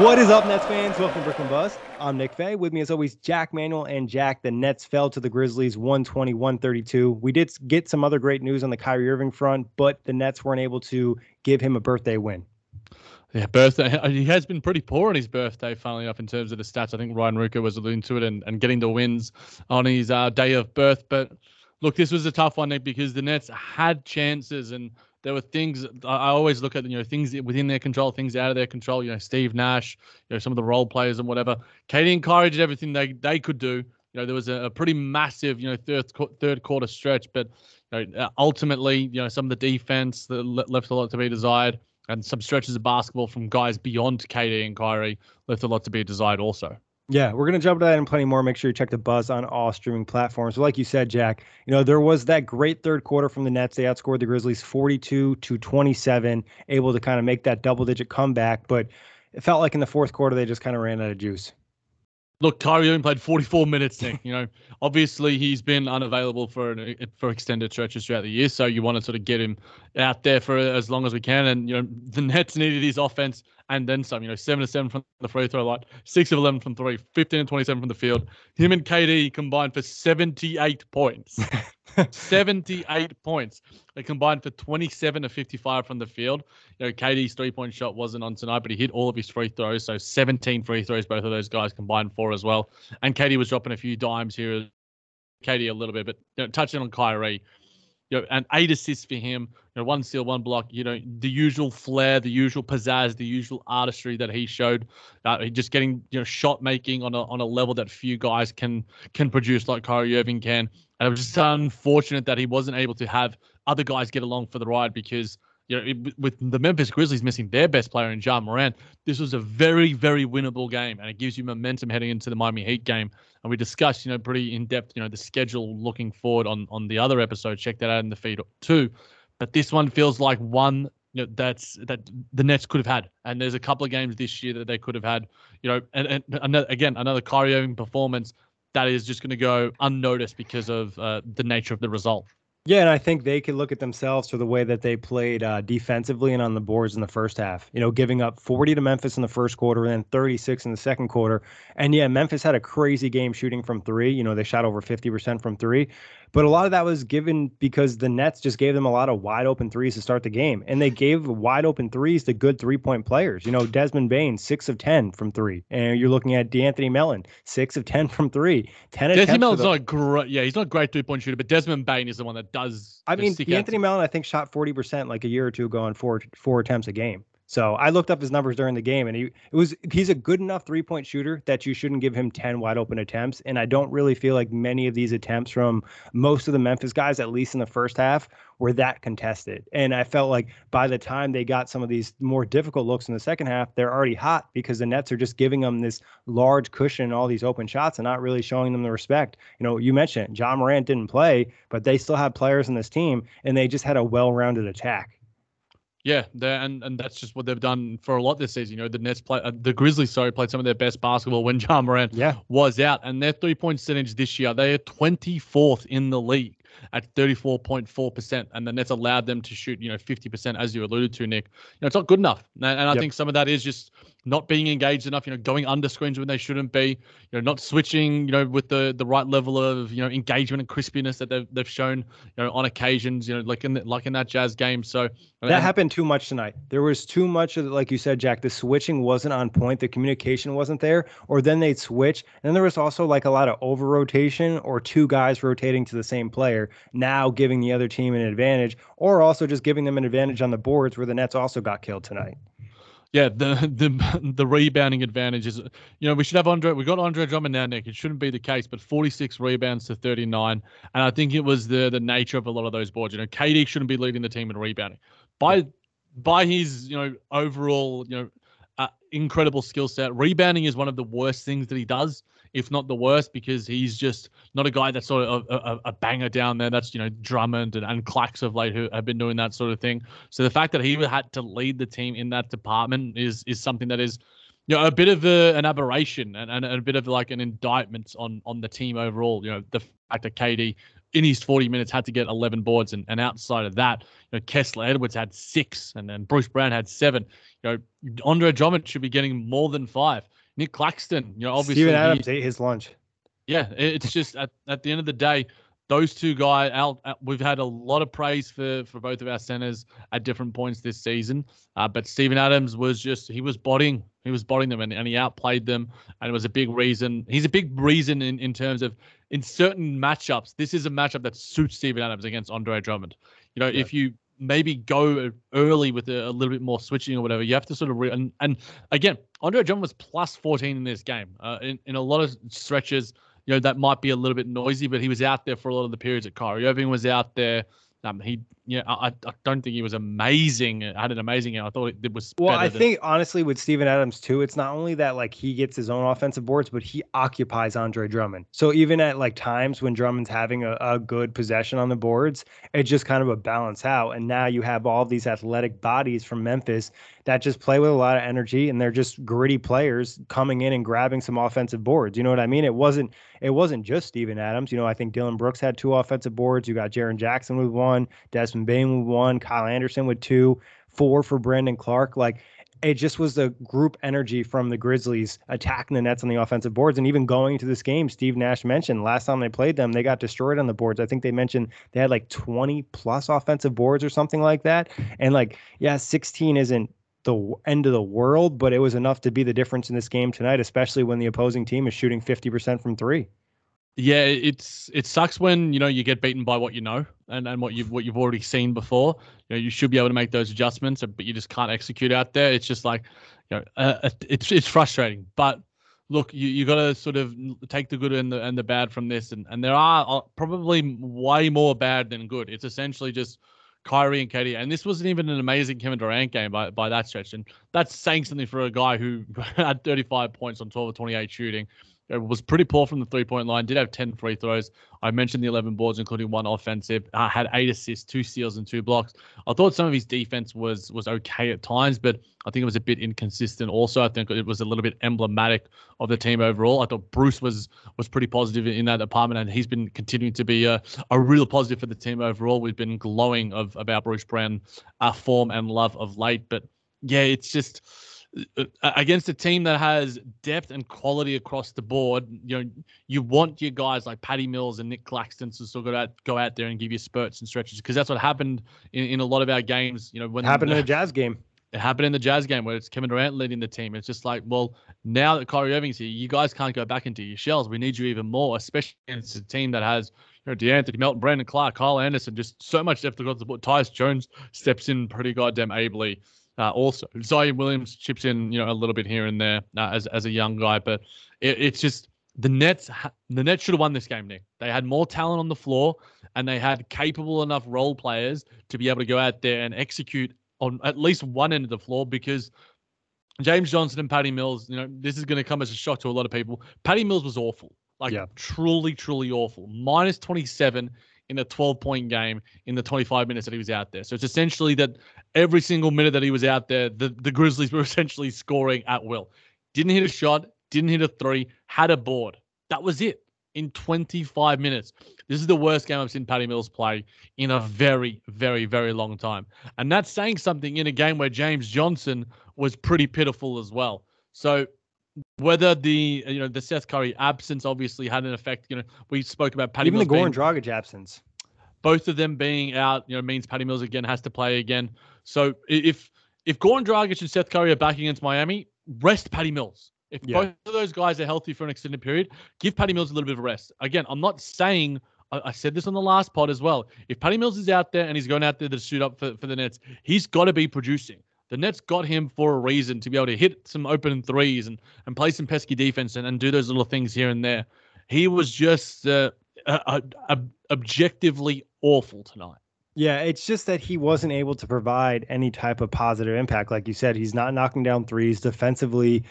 What is up, Nets fans? Welcome to Brooklyn Buzz. I'm Nick Fay. With me, as always, Jack Manuel and Jack. The Nets fell to the Grizzlies 120 132. We did get some other great news on the Kyrie Irving front, but the Nets weren't able to give him a birthday win. Yeah, birthday. He has been pretty poor on his birthday, funnily enough, in terms of the stats. I think Ryan Ruocco was alluding to it and, and getting the wins on his uh, day of birth. But look, this was a tough one, Nick, because the Nets had chances and there were things I always look at, you know, things within their control, things out of their control. You know, Steve Nash, you know, some of the role players and whatever. Kyrie did everything they they could do. You know, there was a, a pretty massive, you know, third third quarter stretch, but you know, ultimately, you know, some of the defense that left a lot to be desired, and some stretches of basketball from guys beyond KD and Kyrie left a lot to be desired also. Yeah, we're gonna jump to that and plenty more. Make sure you check the buzz on all streaming platforms. But like you said, Jack, you know there was that great third quarter from the Nets. They outscored the Grizzlies 42 to 27, able to kind of make that double-digit comeback. But it felt like in the fourth quarter they just kind of ran out of juice. Look, Kyrie only played 44 minutes. Nick. You know, obviously he's been unavailable for an, for extended stretches throughout the year, so you want to sort of get him out there for as long as we can. And you know, the Nets needed his offense and then some. You know, seven to seven from the free throw line, six of 11 from three, 15 and 27 from the field. Him and KD combined for 78 points. 78 points. They combined for 27 to 55 from the field. You know, KD's three point shot wasn't on tonight, but he hit all of his free throws. So 17 free throws, both of those guys combined for as well. And KD was dropping a few dimes here. KD a little bit, but you know, touching on Kyrie, you know, and eight assists for him, you know, one steal, one block, you know, the usual flair, the usual pizzazz, the usual artistry that he showed, uh, just getting, you know, shot making on a on a level that few guys can can produce like Kyrie Irving can. And it was just unfortunate that he wasn't able to have other guys get along for the ride because you know, it, with the Memphis Grizzlies missing their best player in Ja Morant, this was a very, very winnable game, and it gives you momentum heading into the Miami Heat game. And we discussed, you know, pretty in depth, you know, the schedule looking forward on on the other episode. Check that out in the feed too. But this one feels like one you know, that's that the Nets could have had, and there's a couple of games this year that they could have had. You know, and, and another, again another Kyrie Irving performance that is just going to go unnoticed because of uh, the nature of the result. Yeah, and I think they could look at themselves for the way that they played uh, defensively and on the boards in the first half. You know, giving up 40 to Memphis in the first quarter and then 36 in the second quarter. And yeah, Memphis had a crazy game shooting from three. You know, they shot over 50% from three. But a lot of that was given because the Nets just gave them a lot of wide open threes to start the game. And they gave wide open threes to good three point players. You know, Desmond Bane, six of 10 from three. And you're looking at De'Anthony Melton, six of 10 from three. 10 Desmond Melton's the... not a great, yeah, he's not a great three point shooter, but Desmond Bane is the one that does. I mean, De'Anthony Melton, I think, shot 40% like a year or two ago on four, four attempts a game. So I looked up his numbers during the game, and he it was he's a good enough three point shooter that you shouldn't give him ten wide open attempts. And I don't really feel like many of these attempts from most of the Memphis guys, at least in the first half, were that contested. And I felt like by the time they got some of these more difficult looks in the second half, they're already hot because the Nets are just giving them this large cushion, all these open shots, and not really showing them the respect. You know, you mentioned Ja Morant didn't play, but they still have players in this team, and they just had a well-rounded attack. Yeah, and and that's just what they've done for a lot this season. You know, the Nets play, uh, the Grizzlies, sorry, played some of their best basketball when Ja Morant yeah. was out, and their three point percentage this year they are 24th in the league. at 34.4%, and the Nets allowed them to shoot, you know, 50%, as you alluded to, Nick. You know, it's not good enough. And, and I yep. think some of that is just not being engaged enough, you know, going under screens when they shouldn't be, you know, not switching, you know, with the the right level of, you know, engagement and crispiness that they've, they've shown, you know, on occasions, you know, like in the, like in that Jazz game. So that and, happened too much tonight. There was too much of, like you said, Jack, the switching wasn't on point, the communication wasn't there, or then they'd switch. And then there was also like a lot of over rotation or two guys rotating to the same player, now giving the other team an advantage, or also just giving them an advantage on the boards where the Nets also got killed tonight yeah, the the the rebounding advantage is, you know, we should have Andre. We got Andre Drummond now, Nick. It shouldn't be the case, but 46 rebounds to 39, and I think it was the the nature of a lot of those boards. You know, KD shouldn't be leading the team in rebounding by by his you know overall you know uh, incredible skill set. Rebounding is one of the worst things that he does if not the worst, because he's just not a guy that's sort of a, a, a banger down there. That's you know Drummond and, and Clax of late who have been doing that sort of thing. So the fact that he had to lead the team in that department is is something that is you know, a bit of a, an aberration and, and a bit of like an indictment on on the team overall. You know, the fact that KD in his 40 minutes had to get 11 boards, and, and outside of that, you know, Kessler Edwards had six, and then Bruce Brown had seven. You know, Andre Drummond should be getting more than five. Nick Claxton, you know, obviously Steven Adams he, ate his lunch. Yeah, it's just at, at the end of the day, those two guys. Our, we've had a lot of praise for for both of our centers at different points this season. Uh, but Steven Adams was just he was botting he was botting them and, and he outplayed them and it was a big reason. He's a big reason in in terms of in certain matchups. This is a matchup that suits Steven Adams against Andre Drummond. You know, yeah. if you maybe go early with a, a, little bit more switching or whatever. You have to sort of re- and and again, Andre John was plus 14 in this game. Uh, in in a lot of stretches, you know that might be a little bit noisy, but he was out there for a lot of the periods that Kyrie Irving was out there. Um, he, yeah, I, I don't think he was amazing. I Had an amazing. I thought it, was. Well, I than... think honestly with Steven Adams too, it's not only that like he gets his own offensive boards, but he occupies Andre Drummond. So even at like times when Drummond's having a, a good possession on the boards, it just kind of a balance out. And now you have all these athletic bodies from Memphis that just play with a lot of energy and they're just gritty players coming in and grabbing some offensive boards. You know what I mean? It wasn't it wasn't just Steven Adams. You know, I think Dillon Brooks had two offensive boards. You got Jaren Jackson with one, Desmond Bane with one, Kyle Anderson with two, four for Brandon Clarke. Like it just was the group energy from the Grizzlies attacking the Nets on the offensive boards. And even going to this game, Steve Nash mentioned last time they played them, they got destroyed on the boards. I think they mentioned they had like 20 plus offensive boards or something like that. And like, yeah, 16 isn't the end of the world, but it was enough to be the difference in this game tonight, especially when the opposing team is shooting 50% from three. Yeah, it's it sucks when you know you get beaten by what you know and, and what you've what you've already seen before. You know, you should be able to make those adjustments, but you just can't execute out there. It's just like, you know, uh, uh it's it's frustrating. But look, you you got to sort of take the good and the and the bad from this, and and there are uh, probably way more bad than good. It's essentially just Kyrie and KD. And this wasn't even an amazing Kevin Durant game by, by that stretch. And that's saying something for a guy who had 35 points on 12 or 28 shooting, it was pretty poor from the three point line. Did have 10 free throws. I mentioned the 11 boards, including one offensive. Uh, had eight assists, two steals, and two blocks. I thought some of his defense was was okay at times, but I think it was a bit inconsistent. Also, I think it was a little bit emblematic of the team overall. I thought Bruce was was pretty positive in that department, and he's been continuing to be a, a real positive for the team overall. We've been glowing of about Bruce Brown, uh, form and love of late, but yeah, it's just uh, Uh, uh, against a team that has depth and quality across the board, you know, you want your guys like Patty Mills and Nick Claxton to still go out go out there and give you spurts and stretches because that's what happened in, in a lot of our games. You know, when it happened in the Jazz game. It happened in the Jazz game where it's Kevin Durant leading the team. It's just like, well, now that Kyrie Irving's here, you guys can't go back into your shells. We need you even more, especially against a team that has you know, De'Anthony Melton, Brandon Clarke, Kyle Anderson, just so much depth across the board. Tyus Jones steps in pretty goddamn ably. Uh, also, Ziaire Williams chips in, you know, a little bit here and there uh, as as a young guy, but it, it's just the Nets. The Nets should have won this game, Nick. They had more talent on the floor, and they had capable enough role players to be able to go out there and execute on at least one end of the floor because James Johnson and Patty Mills, you know, this is going to come as a shock to a lot of people. Patty Mills was awful. Like yeah. truly, truly awful. Minus 27 in a 12 point game in the 25 minutes that he was out there. So it's essentially that every single minute that he was out there, the, the Grizzlies were essentially scoring at will. Didn't hit a shot, didn't hit a three, had a board. That was it. in 25 minutes. This is the worst game I've seen Patty Mills play in a very, very, very long time. And that's saying something in a game where James Johnson was pretty pitiful as well. So whether the uh, you know the Seth Curry absence obviously had an effect. You know, we spoke about Patty even Mills the Goran Dragic absence. Both of them being out, you know, means Patty Mills again has to play again. So if if Goran Dragic and Seth Curry are back against Miami, rest Patty Mills. If yeah. both of those guys are healthy for an extended period, give Patty Mills a little bit of rest. Again, I'm not saying I, said this on the last pod as well. If Patty Mills is out there and he's going out there to shoot up for, for the Nets, he's got to be producing. The Nets got him for a reason to be able to hit some open threes and, and play some pesky defense and, and do those little things here and there. He was just uh, uh, objectively awful tonight. Yeah, it's just that he wasn't able to provide any type of positive impact. Like you said, he's not knocking down threes defensively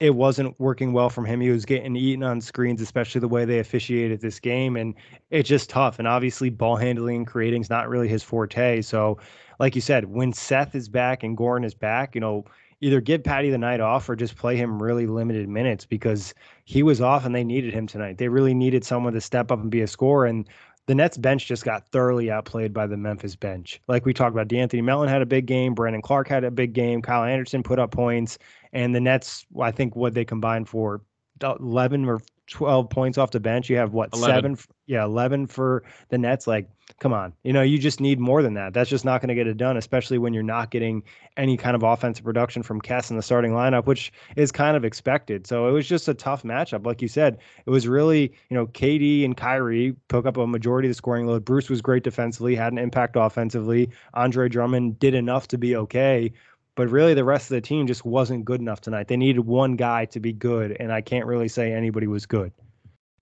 it wasn't working well from him. He was getting eaten on screens, especially the way they officiated this game. And it's just tough. And obviously, ball handling and creating is not really his forte. So, like you said, when Seth is back and Goran is back, you know, either give Patty the night off or just play him really limited minutes because he was off and they needed him tonight. They really needed someone to step up and be a scorer. And the Nets bench just got thoroughly outplayed by the Memphis bench. Like we talked about, De'Anthony Melton had a big game, Brandon Clarke had a big game, Kyle Anderson put up points, and the Nets, I think what they combined for 11 or 12 points off the bench. You have what 11. seven? Yeah, 11 for the Nets. Like, come on, you know, you just need more than that. That's just not going to get it done, especially when you're not getting any kind of offensive production from Kess in the starting lineup, which is kind of expected. So it was just a tough matchup. Like you said, it was really, you know, KD and Kyrie took up a majority of the scoring load. Bruce was great defensively, had an impact offensively. Andre Drummond did enough to be okay, but really the rest of the team just wasn't good enough tonight. They needed one guy to be good, and I can't really say anybody was good.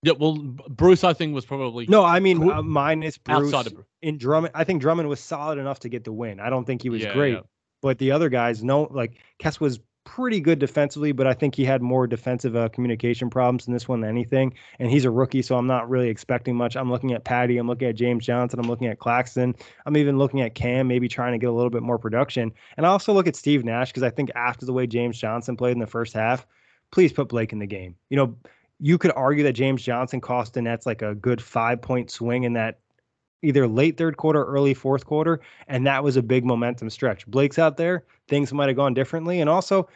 Yeah, well, Bruce, I think was probably no. I mean, uh, minus Bruce outside of in Drummond. I think Drummond was solid enough to get the win. I don't think he was yeah, great, yeah. but the other guys, no, like Kess was pretty good defensively, but I think he had more defensive uh, communication problems in this one than anything. And he's a rookie, so I'm not really expecting much. I'm looking at Patty. I'm looking at James Johnson. I'm looking at Claxton. I'm even looking at Cam, maybe trying to get a little bit more production. And I also look at Steve Nash because I think after the way James Johnson played in the first half, please put Blake in the game. You know, you could argue that James Johnson cost the Nets like a good five point swing in that either late third quarter, early fourth quarter, and that was a big momentum stretch. Blake's out there, things might have gone differently, and also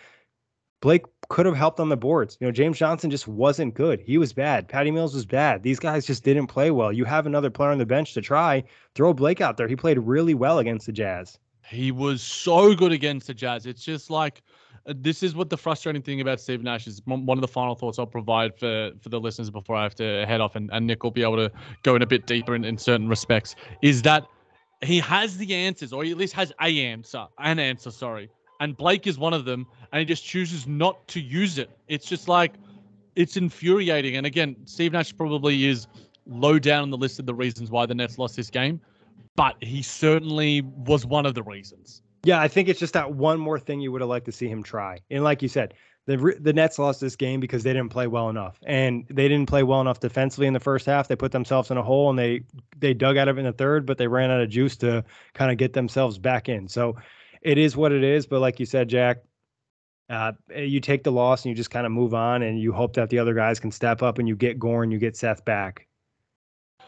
Blake could have helped on the boards. You know, James Johnson just wasn't good. He was bad. Patty Mills was bad. These guys just didn't play well. You have another player on the bench to try. Throw Blake out there. He played really well against the Jazz. He was so good against the Jazz. It's just like Uh, this is what the frustrating thing about Steve Nash is. One of the final thoughts I'll provide for for the listeners before I have to head off, and, and Nick will be able to go in a bit deeper in, in certain respects. Is that he has the answers, or he at least has a answer, an answer. Sorry, and Blake is one of them, and he just chooses not to use it. It's just like it's infuriating. And again, Steve Nash probably is low down on the list of the reasons why the Nets lost this game, but he certainly was one of the reasons. Yeah, I think it's just that one more thing you would have liked to see him try. And like you said, the the Nets lost this game because they didn't play well enough, and they didn't play well enough defensively in the first half. They put themselves in a hole, and they they dug out of it in the third, but they ran out of juice to kind of get themselves back in. So it is what it is. But like you said, Jack, uh, you take the loss and you just kind of move on, and you hope that the other guys can step up, and you get Goran, you get Seth back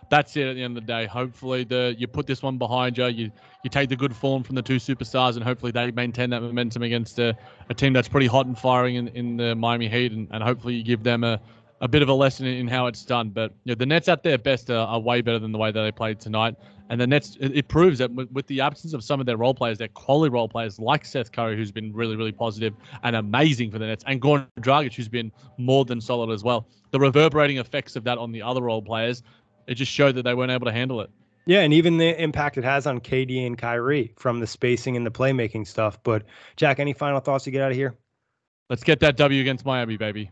that's it at the end of the day. Hopefully, the you put this one behind you. You you take the good form from the two superstars, and hopefully they maintain that momentum against a, a team that's pretty hot and firing in, in the Miami Heat, and, and hopefully you give them a, a bit of a lesson in, in how it's done. But you know, the Nets at their best are, are, way better than the way that they played tonight. And the Nets, it, it proves that with, with, the absence of some of their role players, their quality role players like Seth Curry, who's been really, really positive and amazing for the Nets, and Goran Dragic, who's been more than solid as well. The reverberating effects of that on the other role players it just showed that they weren't able to handle it. Yeah, and even the impact it has on KD and Kyrie from the spacing and the playmaking stuff. But Jack, any final thoughts to get out of here? Let's get that W against Miami, baby.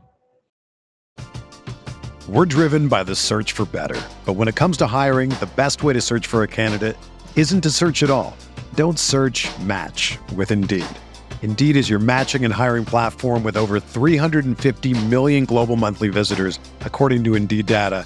We're driven by the search for better. But when it comes to hiring, the best way to search for a candidate isn't to search at all. Don't search match with Indeed. Indeed is your matching and hiring platform with over 350 million global monthly visitors, according to Indeed data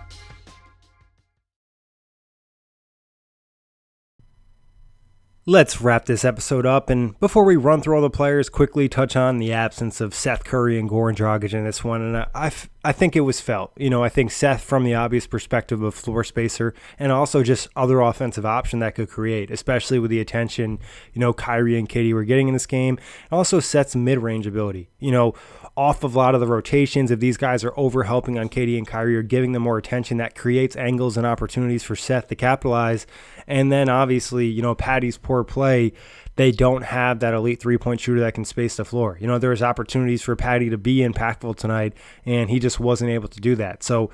Let's wrap this episode up, and before we run through all the players, quickly touch on the absence of Seth Curry and Goran Dragic in this one. And I, think it was felt. You know, I think Seth, from the obvious perspective of floor spacer, and also just other offensive option that could create, especially with the attention, you know, Kyrie and KD were getting in this game. And also Seth's mid range ability. You know, off of a lot of the rotations, if these guys are over helping on KD and Kyrie or giving them more attention, that creates angles and opportunities for Seth to capitalize. And then obviously, you know, Patty's poor play, they don't have that elite three point shooter that can space the floor. You know, there's opportunities for Patty to be impactful tonight, and he just wasn't able to do that. So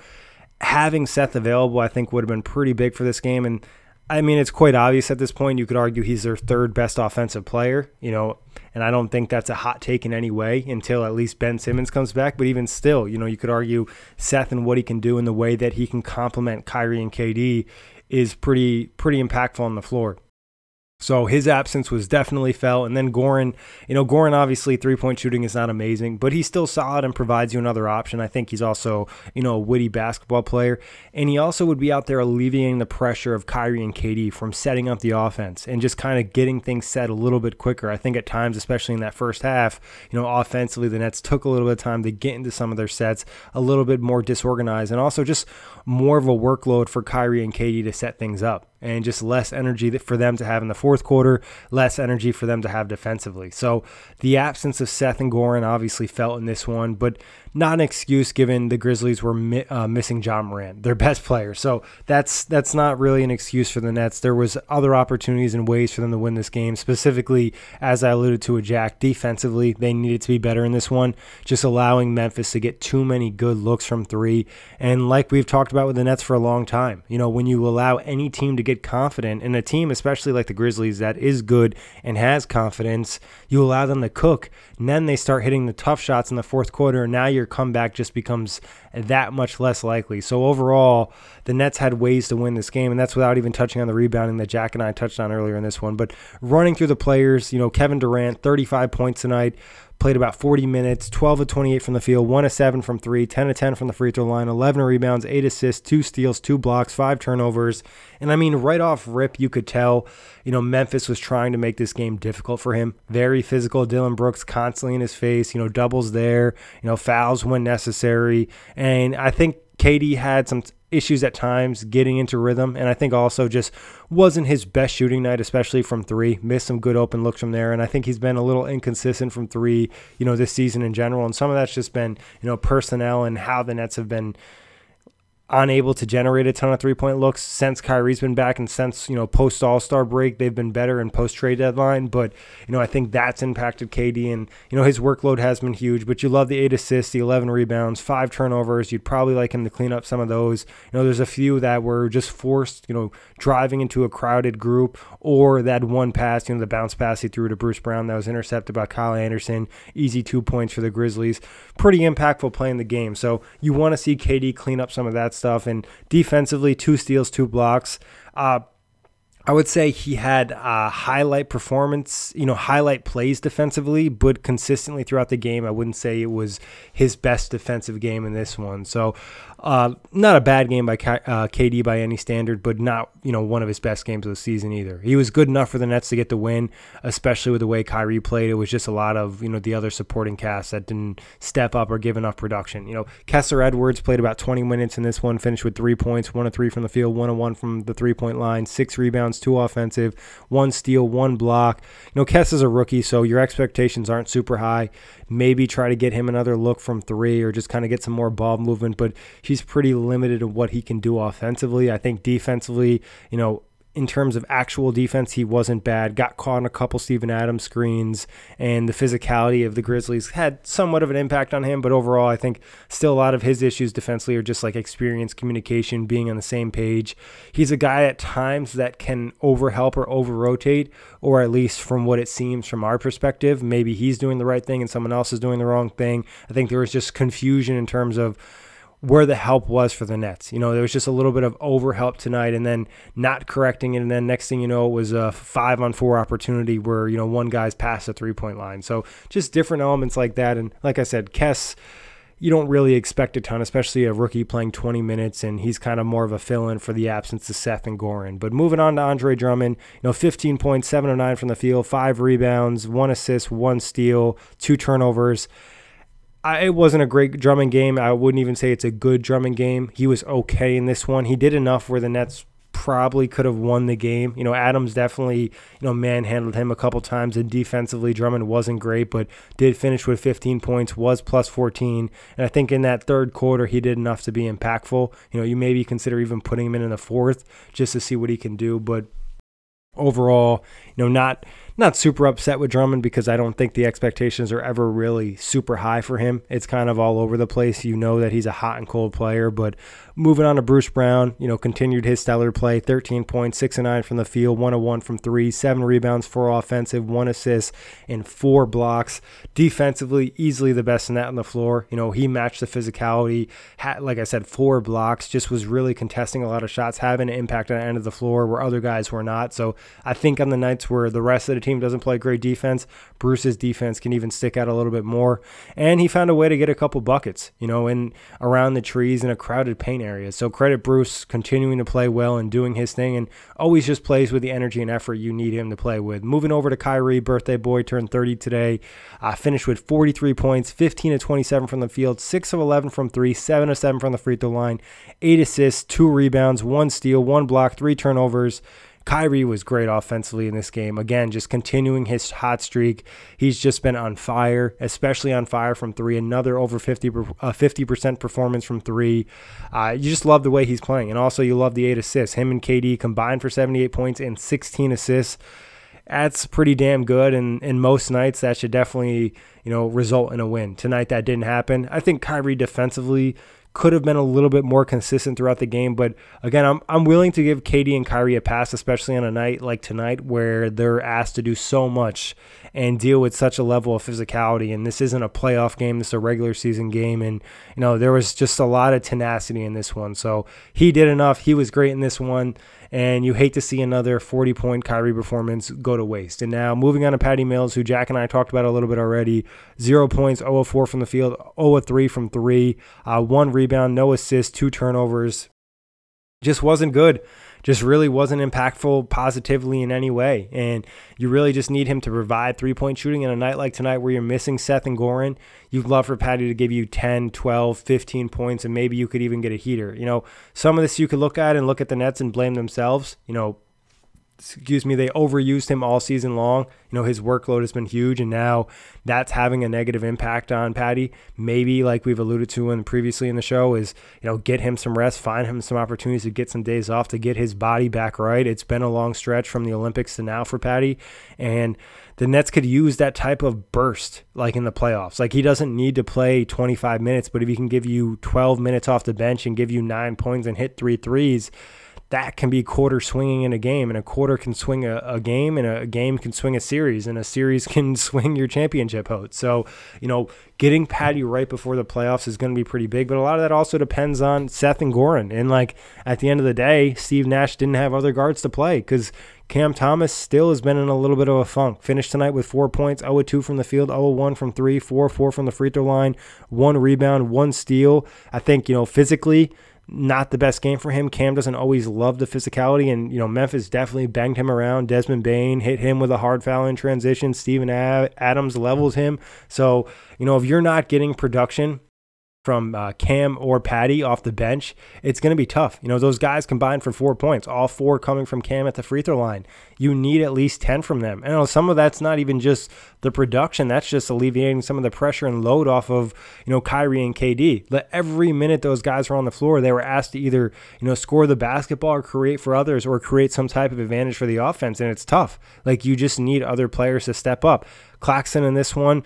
having Seth available, I think, would have been pretty big for this game. And I mean, it's quite obvious at this point. You could argue he's their third best offensive player, you know, and I don't think that's a hot take in any way until at least Ben Simmons comes back. But even still, you know, you could argue Seth and what he can do in the way that he can complement Kyrie and KD is pretty pretty impactful on the floor. So his absence was definitely felt. And then Goran, you know, Goran obviously three point shooting is not amazing, but he's still solid and provides you another option. I think he's also, you know, a witty basketball player. And he also would be out there alleviating the pressure of Kyrie and KD from setting up the offense and just kind of getting things set a little bit quicker. I think at times, especially in that first half, you know, offensively, the Nets took a little bit of time to get into some of their sets, a little bit more disorganized, and also just more of a workload for Kyrie and KD to set things up and just less energy for them to have in the fourth quarter, less energy for them to have defensively. So the absence of Seth and Goran obviously felt in this one, but not an excuse given the Grizzlies were mi- uh, missing Ja Morant, their best player. So that's that's not really an excuse for the Nets. There was other opportunities and ways for them to win this game. Specifically, as I alluded to with Jack, defensively they needed to be better in this one, just allowing Memphis to get too many good looks from three. And like we've talked about with the Nets for a long time, you know, when you allow any team to get confident, in a team especially like the Grizzlies that is good and has confidence, you allow them to cook, and then they start hitting the tough shots in the fourth quarter, and now you're comeback just becomes that much less likely. So overall, the Nets had ways to win this game, and that's without even touching on the rebounding that Jack and I touched on earlier in this one. But running through the players, you know, Kevin Durant, 35 points tonight, played about 40 minutes, 12 of 28 from the field, 1 of 7 from 3, 10 of 10 from the free throw line, 11 rebounds, 8 assists, 2 steals, 2 blocks, 5 turnovers. And I mean, right off rip, you could tell, you know, Memphis was trying to make this game difficult for him. Very physical. Dillon Brooks constantly in his face, you know, doubles there, you know, fouls when necessary. And I think KD had some issues at times getting into rhythm, and I think also just wasn't his best shooting night, especially from three. Missed some good open looks from there, and I think he's been a little inconsistent from three, you know, this season in general. And some of that's just been, you know, personnel and how the Nets have been unable to generate a ton of three point looks since Kyrie's been back and since, you know, post All Star break, they've been better in post trade deadline. But, you know, I think that's impacted KD and, you know, his workload has been huge. But you love the eight assists, the 11 rebounds, five turnovers. You'd probably like him to clean up some of those. You know, there's a few that were just forced, you know, driving into a crowded group or that one pass, you know, the bounce pass he threw to Bruce Brown that was intercepted by Kyle Anderson. Easy two points for the Grizzlies. Pretty impactful playing the game. So you want to see KD clean up some of that stuff. And defensively, two steals, two blocks. Uh, I would say he had highlight performance, you know, highlight plays defensively, but consistently throughout the game. I wouldn't say it was his best defensive game in this one. So uh, not a bad game by uh, KD by any standard, but not you know one of his best games of the season either. He was good enough for the Nets to get the win, especially with the way Kyrie played. It was just a lot of you know the other supporting cast that didn't step up or give enough production. You know, Kessler Edwards played about 20 minutes in this one, finished with three points, one of three from the field, one of one from the three point line, six rebounds, two offensive, one steal, one block. You know, Kess is a rookie, so your expectations aren't super high maybe try to get him another look from three or just kind of get some more ball movement. But he's pretty limited in what he can do offensively. I think defensively, you know, in terms of actual defense, he wasn't bad. Got caught on a couple Steven Adams screens, and the physicality of the Grizzlies had somewhat of an impact on him. But overall, I think still a lot of his issues defensively are just like experience, communication, being on the same page. He's a guy at times that can overhelp or over rotate, or at least from what it seems from our perspective, maybe he's doing the right thing and someone else is doing the wrong thing. I think there was just confusion in terms of where the help was for the Nets. You know, there was just a little bit of overhelp tonight and then not correcting it. And then next thing you know, it was a five on four opportunity where, you know, one guy's past the three point line. So just different elements like that. And like I said, Kess, you don't really expect a ton, especially a rookie playing 20 minutes, and he's kind of more of a fill in for the absence of Seth and Goran. But moving on to Andre Drummond, you know, 15 points, 7 of 9 from the field, five rebounds, one assist, one steal, two turnovers. I, it wasn't a great Drummond game. I wouldn't even say it's a good Drummond game. He was okay in this one. He did enough where the Nets probably could have won the game. You know, Adams definitely, you know, manhandled him a couple times and defensively Drummond wasn't great, but did finish with 15 points, was plus 14. And I think in that third quarter he did enough to be impactful. You know, you maybe consider even putting him in in the fourth just to see what he can do, but overall, you know, not not super upset with Drummond because I don't think the expectations are ever really super high for him. It's kind of all over the place. You know that he's a hot and cold player, but moving on to Bruce Brown, you know, continued his stellar play 13 points, 6 and 9 from the field, 1 1 from 3, 7 rebounds, 4 offensive, 1 assist, and 4 blocks. Defensively, easily the best in that on the floor. You know, he matched the physicality, had, like I said, 4 blocks, just was really contesting a lot of shots, having an impact on the end of the floor where other guys were not. So I think on the nights where the rest of the team doesn't play great defense, Bruce's defense can even stick out a little bit more. And he found a way to get a couple buckets, you know, in around the trees in a crowded paint area. So credit Bruce continuing to play well and doing his thing and always just plays with the energy and effort you need him to play with. Moving over to Kyrie, birthday boy, turned 30 today. Uh, finished with 43 points, 15 to 27 from the field, 6 of 11 from 3, 7 of 7 from the free throw line, 8 assists, 2 rebounds, 1 steal, 1 block, 3 turnovers. Kyrie was great offensively in this game. Again, just continuing his hot streak. He's just been on fire, especially on fire from three. Another over 50 uh, percent performance from three. Uh, you just love the way he's playing, and also you love the eight assists. Him and KD combined for 78 points and 16 assists. That's pretty damn good, and in most nights that should definitely you know result in a win. Tonight that didn't happen. I think Kyrie defensively could have been a little bit more consistent throughout the game. But again, I'm, I'm willing to give KD and Kyrie a pass, especially on a night like tonight where they're asked to do so much and deal with such a level of physicality. And this isn't a playoff game, this is a regular season game. And, you know, there was just a lot of tenacity in this one. So he did enough. He was great in this one and you hate to see another 40 point Kyrie performance go to waste. And now moving on to Patty Mills, who Jack and I talked about a little bit already. Zero points, 0 of 4 from the field, 0 of 3 from three, uh, one rebound, no assist, two turnovers. Just wasn't good just really wasn't impactful positively in any way. And you really just need him to provide three point shooting in a night like tonight where you're missing Seth and Goran. You'd love for Patty to give you 10, 12, 15 points, and maybe you could even get a heater. You know, some of this you could look at and look at the Nets and blame themselves. You know, excuse me, they overused him all season long. You know, his workload has been huge, and now that's having a negative impact on Patty. Maybe, like we've alluded to in previously in the show, is you know get him some rest, find him some opportunities to get some days off to get his body back right. It's been a long stretch from the Olympics to now for Patty, and the Nets could use that type of burst like in the playoffs. Like he doesn't need to play 25 minutes, but if he can give you 12 minutes off the bench and give you nine points and hit three threes that can be quarter swinging in a game, and a quarter can swing a, a, game, and a game can swing a series, and a series can swing your championship hopes. So, you know, getting Patty right before the playoffs is going to be pretty big, but a lot of that also depends on Seth and Goran. And like at the end of the day, Steve Nash didn't have other guards to play because Cam Thomas still has been in a little bit of a funk. Finished tonight with four points, 0 2 from the field, 0 1 from three, 4 4 from the free throw line, one rebound, one steal. I think, you know, physically, not the best game for him. Cam doesn't always love the physicality, and you know Memphis definitely banged him around. Desmond Bane hit him with a hard foul in transition. Steven Adams levels him. So you know if you're not getting production from uh, Cam or Patty off the bench, it's going to be tough. You know, those guys combined for four points, all four coming from Cam at the free throw line. You need at least 10 from them. And you know, some of that's not even just the production, that's just alleviating some of the pressure and load off of, you know, Kyrie and KD. Every minute those guys were on the floor, they were asked to either, you know, score the basketball or create for others or create some type of advantage for the offense. And it's tough. Like, you just need other players to step up. Claxton in this one,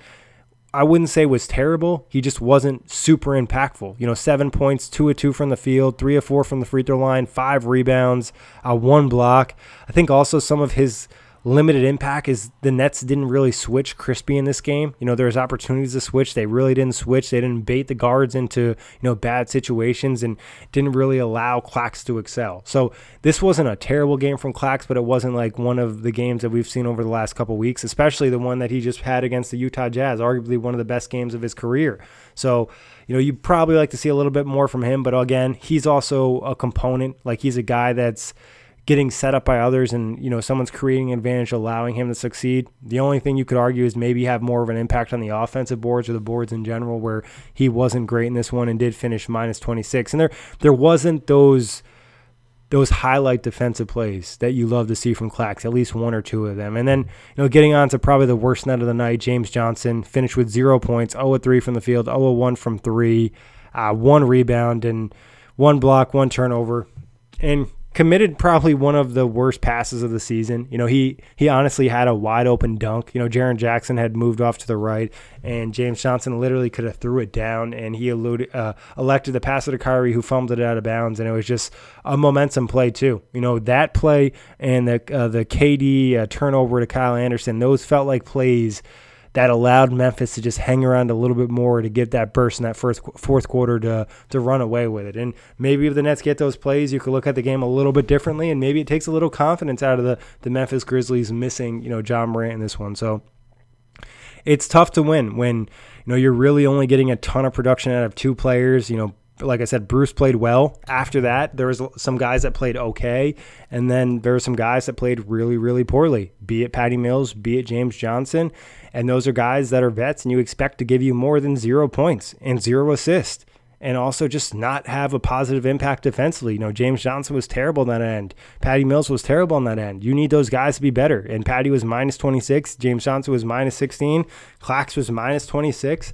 I wouldn't say was terrible. He just wasn't super impactful. You know, seven points, two of two from the field, three of four from the free throw line, five rebounds, uh, one block. I think also some of his limited impact is the Nets didn't really switch crispy in this game. You know, there was opportunities to switch. They really didn't switch. They didn't bait the guards into, you know, bad situations and didn't really allow Clax to excel. So this wasn't a terrible game from Clax, but it wasn't like one of the games that we've seen over the last couple weeks, especially the one that he just had against the Utah Jazz, arguably one of the best games of his career. So, you know, you probably like to see a little bit more from him, but again, he's also a component. Like he's a guy that's getting set up by others and you know someone's creating an advantage allowing him to succeed the only thing you could argue is maybe have more of an impact on the offensive boards or the boards in general where he wasn't great in this one and did finish minus 26 and there there wasn't those those highlight defensive plays that you love to see from Clax, at least one or two of them. And then, you know, getting on to probably the worst net of the night, James Johnson finished with zero points, 0 3 from the field, 0 1 from three, uh, one rebound, and one block, one turnover. And committed probably one of the worst passes of the season. You know, he he honestly had a wide open dunk. You know, Jaren Jackson had moved off to the right, and James Johnson literally could have threw it down, and he eluded, uh, elected the pass to Kyrie, who fumbled it out of bounds, and it was just a momentum play too. You know, that play and the uh, the KD uh, turnover to Kyle Anderson, those felt like plays that allowed Memphis to just hang around a little bit more to get that burst in that first fourth quarter to to run away with it. And maybe if the Nets get those plays, you could look at the game a little bit differently, and maybe it takes a little confidence out of the the Memphis Grizzlies missing you know Ja Morant in this one. So it's tough to win when you know you're really only getting a ton of production out of two players. You know, like I said, Bruce played well. After that, there was some guys that played okay, and then there were some guys that played really, really poorly. Be it Patty Mills, be it James Johnson, and those are guys that are vets, and you expect to give you more than zero points and zero assists, and also just not have a positive impact defensively. You know, James Johnson was terrible on that end. Patty Mills was terrible on that end. You need those guys to be better. And Patty was minus 26. James Johnson was minus 16. Clax was minus 26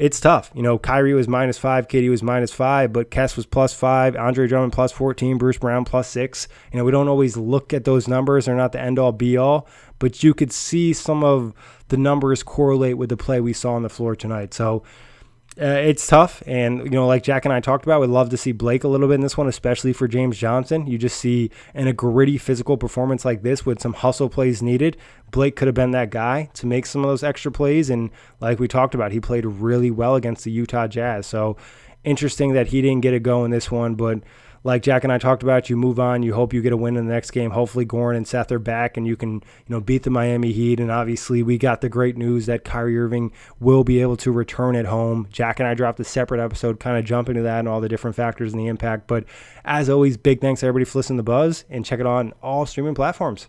it's tough. You know, Kyrie was minus five, KD was minus five, but Kess was plus five, Andre Drummond plus 14, Bruce Brown plus six. You know, we don't always look at those numbers. They're not the end all be all, but you could see some of the numbers correlate with the play we saw on the floor tonight. So, uh, it's tough. And, you know, like Jack and I talked about, we'd love to see Blake a little bit in this one, especially for James Johnson. You just see in a gritty physical performance like this with some hustle plays needed, Blake could have been that guy to make some of those extra plays. And like we talked about, he played really well against the Utah Jazz. So interesting that he didn't get a go in this one, but like Jack and I talked about, you move on. You hope you get a win in the next game. Hopefully, Goran and Seth are back, and you can you know beat the Miami Heat. And obviously, we got the great news that Kyrie Irving will be able to return at home. Jack and I dropped a separate episode, kind of jumping to that and all the different factors and the impact. But as always, big thanks to everybody for listening to Buzz, and check it on all streaming platforms.